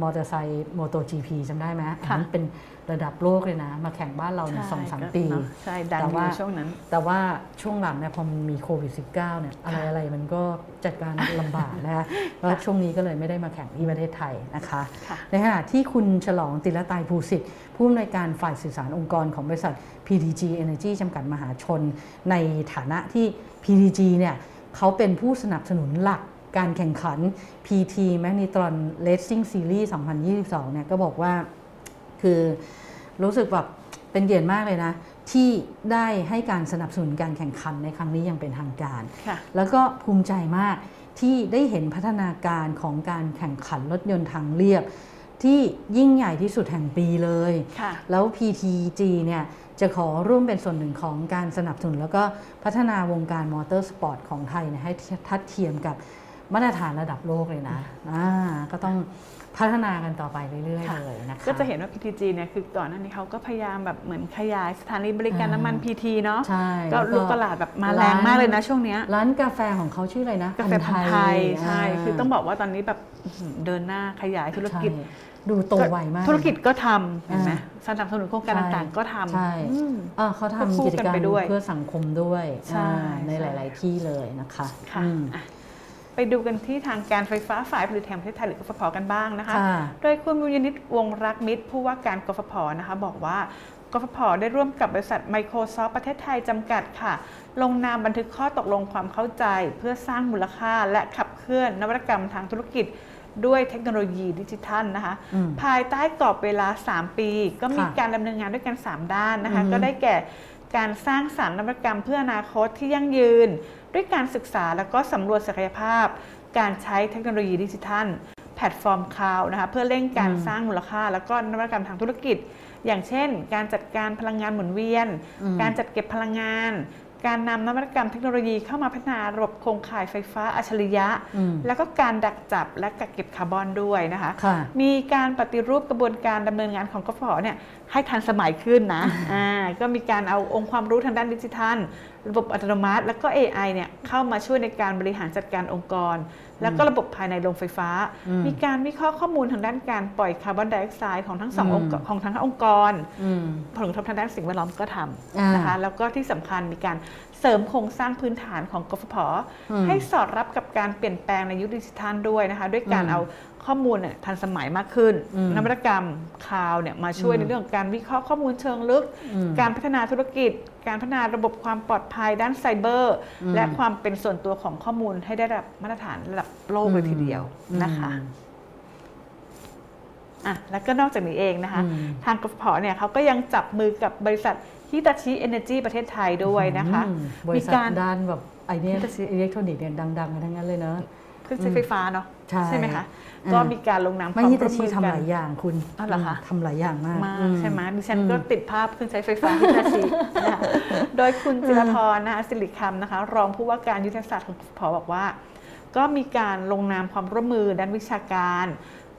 มอเตอร์ไซค์โมโต GP จำได้ไหมอันนั้นเป็น ระดับโลกเลยนะ มาแข่งบ้านเราเนี่ยสองสาม
ก็
ปี
เนอะใช่ดัง
แต่
อ
ว่า
ยู่ช่วงนั้น
แต่ว่าช่วงหลังเนี่ยพอมันมีโควิด -19 เนี่ยอะไรอะไรมันก็จัดการลำบากนะคะแล้วช่วงนี้ก็เลยไม่ได้มาแข่งที่ประเทศไทยนะคะ
ค่ะ
ในขณะที่คุณฉลองติลตายภูสิทธิ์ผู้อำนวยการฝ่ายสื่อสารองค์กรของบริษัท PTG Energy จำกัดมหาชน ในฐานะที่ PTG เนี่ยเขาเป็นผู้สนับสนุนหลักการแข่งขัน PT Magnetron Racing Series 2022 เนี่ยก็บอกว่า คือรู้สึกแบบเป็นเกียรติมากเลยนะ ที่ได้ให้การสนับสนุนการแข่งขันในครั้งนี้อย่างเป็นทางการ
ค่ะ
แล้วก็ภูมิใจมากที่ได้เห็นพัฒนาการของการแข่งขันรถยนต์ทางเรียบ ที่ยิ่งใหญ่ที่สุดแห่งปีเลย
ค่ะ
แล้ว PTG เนี่ยจะขอร่วมเป็นส่วนหนึ่งของการสนับสนุน แล้วก็พัฒนาวงการมอเตอร์สปอร์ตของไทยเนี่ยให้ทัดเทียมกับมาตรฐานระดับโลกเลยนะอ่าก็ต้อง พัฒนากันต่อไปเรื่อย
ค่ะ
ๆเลยนะคะ
ก็จะเห็นว่า PTG เนี่ยคือก่อนหน้านี้เขาก็พยายามแบบเหมือนขยายสถานีบริการ
อ่า
น้ำมัน PT เนาะ
ใช่
ก็
แล้วก็
รุกตลาดแบบมาแรงมากเลยนะช่วงเนี้ย
ร้านกาแฟของเขาชื่ออะไรนะ
กาแฟพันธุ์ไทยใช่คือต้องบอกว่าตอนนี้แบบอื้อหือเดินหน้าขยายธุรกิจ
ใช่ดูโตไวมาก
ธุรกิจก็ทำเห็นไหม
อ่า
สนับสนุนโครงการ
ใช่
ต่างๆก็ทำ
ใช่
อืม
อ่าเขา
ควบคู่
ทำกิจ
กัน
กรรม
ไปด้วย
เพื่อสังคมด้วย
ใช่
อ่าใน
ใช่
หลาย ๆ ที่เลยนะคะ
ค่ะ
อืม
อะ ไปดูกันที่ทางการไฟฟ้าฝ่ายผลิตแห่งประเทศไทยหรือกฟผกันบ้างนะคะ
ค่ะ
โดยคุณบุญยนิตวงศ์รักมิตร ผู้ว่าการกฟผนะคะบอกว่ากฟผได้ร่วมกับบริษัท Microsoft ประเทศไทยจำกัดค่ะ ลงนามบันทึกข้อตกลงความเข้าใจ เพื่อสร้างมูลค่าและขับเคลื่อนนวัตกรรมทางธุรกิจด้วยเทคโนโลยีดิจิทัลนะคะ
อืม
ภายใต้กรอบเวลา 3 ปี ก็มี
ค่ะ
การดำเนินงานด้วยกัน 3 ด้านนะคะ
อือฮึ
ก็ได้แก่ การสร้างสรรค์นวัตกรรมเพื่ออนาคตที่ยั่งยืน ด้วยการศึกษาแล้วก็สำรวจศักยภาพ การใช้เทคโนโลยีดิจิทัล แพลตฟอร์มคลาวด์นะคะเพื่อเร่งการ
อืม
สร้างมูลค่า แล้วก็นวัตกรรมทางธุรกิจ อย่างเช่น การจัดการพลังงานหมุนเวียน
อืม
การจัดเก็บพลังงาน การนำนวัตกรรมเทคโนโลยีเข้ามาพัฒนาระบบโครงข่ายไฟฟ้าอัจฉริยะ
อืม
แล้วก็การดักจับและกักเก็บคาร์บอนด้วยนะคะ
ค่ะ
มีการปฏิรูปกระบวนการดำเนินงานของกฟผเนี่ย ให้ทันสมัยขึ้นนะอ่าก็มีการเอาองค์ความรู้ทางด้านดิจิทัล ระบบอัตโนมัติ แล้วก็ AI เนี่ยเข้ามาช่วยในการบริหารจัดการองค์กร แล้วก็ระบบภายในโรงไฟฟ้า
อืม
มีการวิเคราะห์ข้อมูลทางด้านการปล่อยคาร์บอนไดออกไซด์ของทั้งสอง
อืม
องค์กรของทั้งองค์กร
อืม
ผลกระทบทางด้านสิ่งแวดล้อมก็ท
อ่าำ
นะคะแล้วก็ที่สำคัญมีการเสริมโครงสร้างพื้นฐานของกฟผ
อืม
ให้สอดรับกับการเปลี่ยนแปลงในยุคดิจิทัลด้วยนะคะ ด้วยการ
อืม
เอา ข้อมูลเนี่ยทันสมัยมากขึ้น
อืม
นวัตกรรมคลาวเนี่ยมาช่วย
อืม
ในเรื่องของการวิเคราะห์ข้อมูลเชิงลึก
อืม
การพัฒนาธุรกิจ การพัฒนาระบบความปลอดภัยด้านไซเบอร์
อืม
และความเป็นส่วนตัวของข้อมูลให้ได้ระดับมาตรฐานระดับโลกเลยทีเดียวนะคะ
อืม
อะแล้วก็นอกจากนี้เองนะคะ
อืม
ทางกฟผเนี่ยเขาก็ยังจับมือกับบริษัทฮิตาชิเอเนจีประเทศไทยด้วยนะคะ
อืมบ
มี
ริษัท
การ
ด้านแบบไอเนี้ย
Hitachi
อิเล็กทรอนิกส์เนี่ยดังๆกันทั้งนั้นเลยเนอะ
เครื่องใช้ไฟฟ้าเนาะ
ใช่
ไหมคะ
อ่า
ก็มีการลงนามค
ไม่
วาม
ฮิตา
ร่วม
ชิ
มือ
ทำ
กั
หลายอย่างคุณ
อ๋อเหรอคะ
มทำหลายอย่างมาก
มาก
อื
ใช่ไหมดิฉัน
อื
ก็ติดภาพเครื่องใช้ไฟฟ้าฮิตาชินะคะโดยคุณจิรพรนะคะสิริคำนะคะ รองผู้ว่าการยุทธศาสตร์ของกฟผบอกว่า ก็มีการลงนามความร่วมมือด้านวิชาการ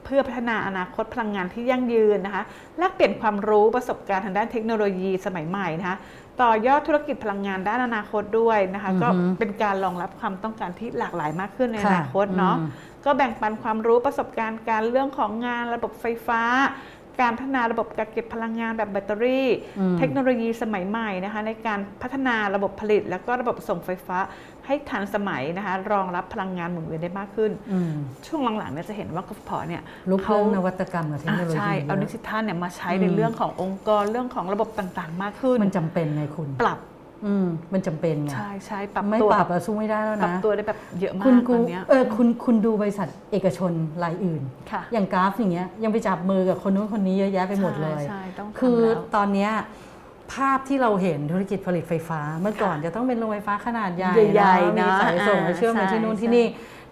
เพื่อพัฒนาอนาคตพลังงานที่ยั่งยืนนะคะแลกเปลี่ยนความรู้ประสบการณ์ทางด้านเทคโนโลยีสมัยใหม่นะคะต่อยอดธุรกิจพลังงานด้านอนาคตด้วยนะคะก็
อือฮึ
เป็นการรองรับความต้องการที่หลากหลายมากขึ้นในอ
ค่ะ
นาคตเนาะ
อืม
ก็แบ่งปันความรู้ประสบการณ์การเรื่องของงานระบบไฟฟ้า การพัฒนาระบบกักเก็บพลังงานแบบแบตเตอรี่
อืม
เทคโนโลยีสมัยใหม่นะคะในการพัฒนาระบบผลิต แล้วก็ระบบส่งไฟฟ้าให้ทันสมัยนะคะรองรับพลังงานหมุนเวียนได้มากขึ้น
อืม
ช่วงหลังๆเนี่ยจะเห็นว่ากฟผเนี่ย
ลุก
เขา
เรื่องนวัตกรรมกับเทคโนโลยี
อ่าใช่เอา
เย
นิ
อะ
สิตท่านเนี่ยมาใช้
อืม
ในเรื่องขององค์กรเรื่องของระบบต่างๆ มากขึ้น
มันจำเป็นไงคุณ
ปรับ
อืมมันจำเป็นไง
ใช่ใช่ปรับ
ไม่
ตัว
ปรับอะสู้ไม่ได้แล้ว
ปรับ
นะ
ตัวได้แบบเยอะมาก
คุณ
ต
กู
อนเนี้ย
เออคุณคุณดูบริษัทเอกชนรายอื่น
ค่ะ
อย่างกราฟอย่างเงี้ยยังไปจับมือกับคนนู้นคนนี้เยอะแยะไปหมดเลย
ใช่ใช่ต้องทำ
คือ
แล้ว
ตอนเนี้ยภาพที่เราเห็นธุรกิจผลิตไฟฟ้า เมื่อก่อนจะต้องเป็นโรงไฟฟ้าขนาดใหญ่
ใหญ่ๆ
มี
นะ
สายส่ง
อ่า
ไปเชื่อมไป
ใช่
ที่นู่น
ใช่
ที่นี่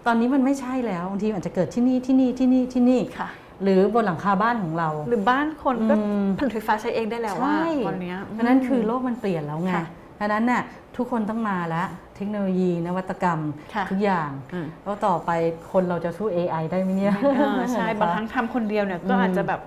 ตอนนี้มันไม่ใช่แล้วบางทีมันอาจจะเกิดที่นี่ที่นี่ที่นี่ที่นี่
ค่ะ
หรือบนหลังคาบ้านของเรา
หรือบ้านคนก็
อืม
ผลิตไฟฟ้าใช้เองได้แล้วว่า
ใช่
ตอนเนี้ย
อันนั้นคือโลกมันเปลี่ยนแล้วไง
ค่ะ
อันนั้นน่ะทุกคนต้องมาแล้วเทคโนโลยีนวัตกรรม
ค่ะ
ทุกอย่าง
อืม
แล้วต่อไปคนเราจะสู้ AI ได้ไหมเนี่ย
เออใช่บางครั้งทำคนเดียวเนี่ยก็อาจจะแบบ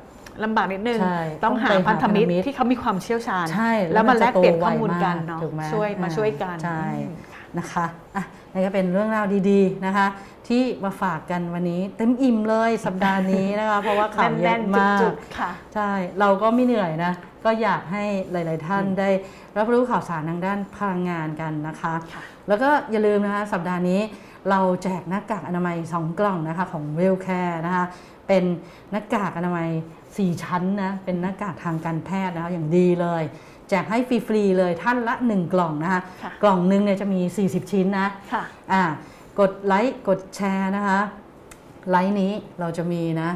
ลำบากนิดนึง
ใช่
ต้องหา
ต้องไปหา
พันธมิตร
พันธมิตร
ที่เขามีความเชี่ยวชาญ
ใช่
แล้วมาแลกเปลี่ยน
จะโต
ข้อมูลกัน
ไว
เนาะ
ถูกไหม
ช่วยมา
อ่
ช่วยกัน
ใช่
อืม
นะคะอะนี่ก็เป็นเรื่องราวดีๆนะคะ ที่มาฝากกันวันนี้ เต็มอิ่มเลยสัปดาห์นี้นะคะ เพราะว่าข่าวเย
แน่
อะ
นๆ
มาก
จุกๆค่ะ
ใช่เราก็ไม่เหนื่อยนะ ก็อยากให้หลาย ๆ ท่านได้รับรู้ข่าวสารทางด้านพลังงานกันนะคะ
ค่ะ
แล้วก็อย่าลืมนะคะสัปดาห์นี้เราแจกหน้ากากอนามัย 2 กล่องนะคะของเวลแคร์นะคะเป็นหน้ากากอนามัย 4 ชั้นนะเป็นหน้ากากทางการแพทย์นะคะอย่างดีเลย แจกให้ฟรี ๆ เลยท่านละ 1 กล่องนะคะ
ค่ะ
กล่องหนึงเนี่ยจะมี 40 ชิ้นนะ
ค่ะ
อ่า กดไลค์กดแชร์นะคะไลค์นี้เราจะมีนะ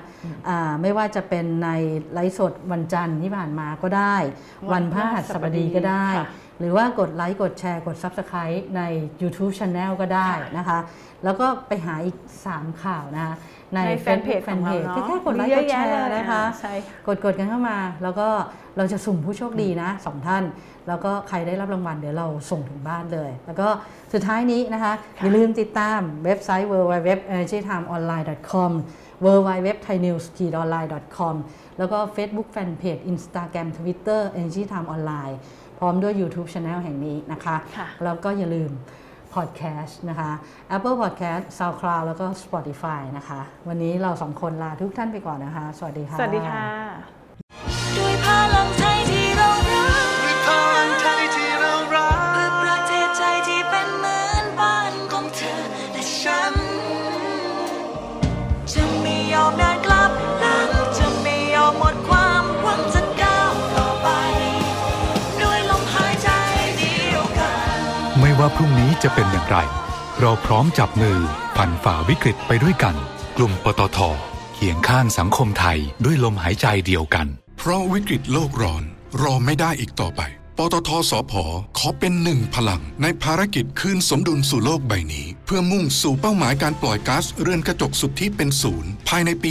ไม่ว่าจะเป็นในไลฟ์สดวันจันทร์ที่ผ่านมาก็ได้
วั
นพฤหัสบดีก็ได้ หรือว่ากดไลค์กดแชร์กด Subscribe ใน YouTube Channel ก็ได้นะคะ แล้วก็ไปหาอีก 3 ข่าวนะคะใน
ในแฟนเพจ
Facebook
ของเรา
Fanpage
เนาะ
แค่กดไลค์
มีเย
ก
อะ
ดแช
แยะ
ร์
เลย
นะคะ
อ่าใช่
กดกดกันเข้ามา แล้วก็เราจะสุ่มผู้โชคดีนะสองท่าน แล้วก็ใครได้รับรางวัลเดี๋ยวเราส่งถึงบ้านเลย แล้วก็สุดท้ายนี้นะคะ อย่าลืมติดตามเว็บไซต์ www.energytimeonline.com www.thainews.online.com แล้วก็ Facebook Fanpage Instagram Twitter Energy Time Online พร้อมด้วย YouTube Channel แห่งนี้นะคะ
ค่ะ
แล้วก็อย่าลืม Podcast นะคะ Apple Podcast SoundCloud แล้วก็ Spotify นะคะ วันนี้เราสองคนลาทุกท่านไปก่อนนะคะ สวัสดีค่ะ
สวัสดีค่ะ
ว่า
พรุ่
งนี้จะเป็น
อย่างไร เราพร้อมจับมือผ่านฝ่าวิกฤตไปด้วยกัน กลุ่มปตทเคียงข้างสังคมไทยด้วยลมหายใจเดียวกัน
เพราะวิกฤตโลกร้อน รอไม่ได้อีกต่อไป ปตทสพขอเป็นหนึ่งพลัง ในภารกิจคืนสมดุลสู่โลกใบนี้ เพื่อมุ่งสู่เป้าหมายการปล่อยก๊าซเรือนกระจกสุทธิเป็นศูนย์ภายในปี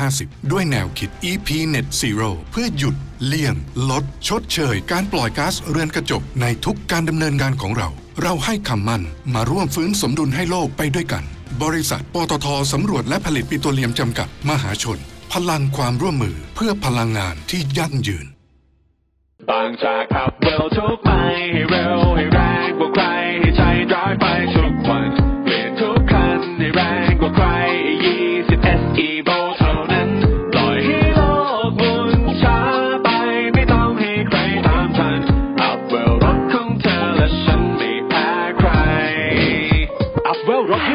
2050 ด้วยแนวคิด EP Net Zero เพื่อหยุดเลี่ยง ลด ชดเชย การปล่อยก๊าซเรือนกระจกในทุกการดำเนินงานของเรา เราให้คำมั่นมาร่วมฟื้นสมดุลให้โลกไปด้วยกัน บริษัทปตทสำรวจและผลิตปิโตรเลียมจำกัดมหาชน พลังความร่วมมือเพื่อพลังงานที่ยั่งยืน
บางจากขับเร็วทุกไปให้เร็วให้แรงกว่าใครให้ใจร้ายไปทุกวันเปลี่ยนทุกคันให้แรงกว่าใคร20 SE v o เท่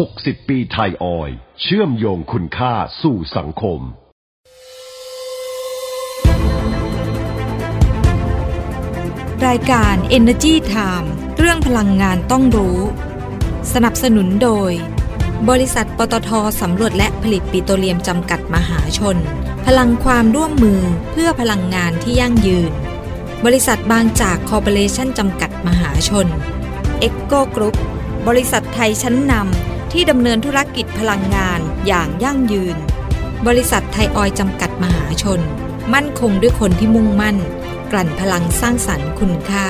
60 ปีไทยออย เชื่อมโยงคุณค่าสู่สังคม
รายการ Energy Time เรื่องพลังงานต้องรู้ สนับสนุนโดย บริษัทปตทสำรวจและผลิตปิโตรเลียมจำกัดมหาชน พลังความร่วมมือเพื่อพลังงานที่ยั่งยืน บริษัทบางจากคอร์ปอเรชั่นจำกัดมหาชน เอ็กโกกรุ๊ปบริษัทไทยชั้นนำ ที่ดำเนินธุรกิจพลังงานอย่างยั่งยืน บริษัทไทยออยล์จำกัดมหาชน มั่นคงด้วยคนที่มุ่งมั่น กลั่นพลังสร้างสรรค์คุณค่า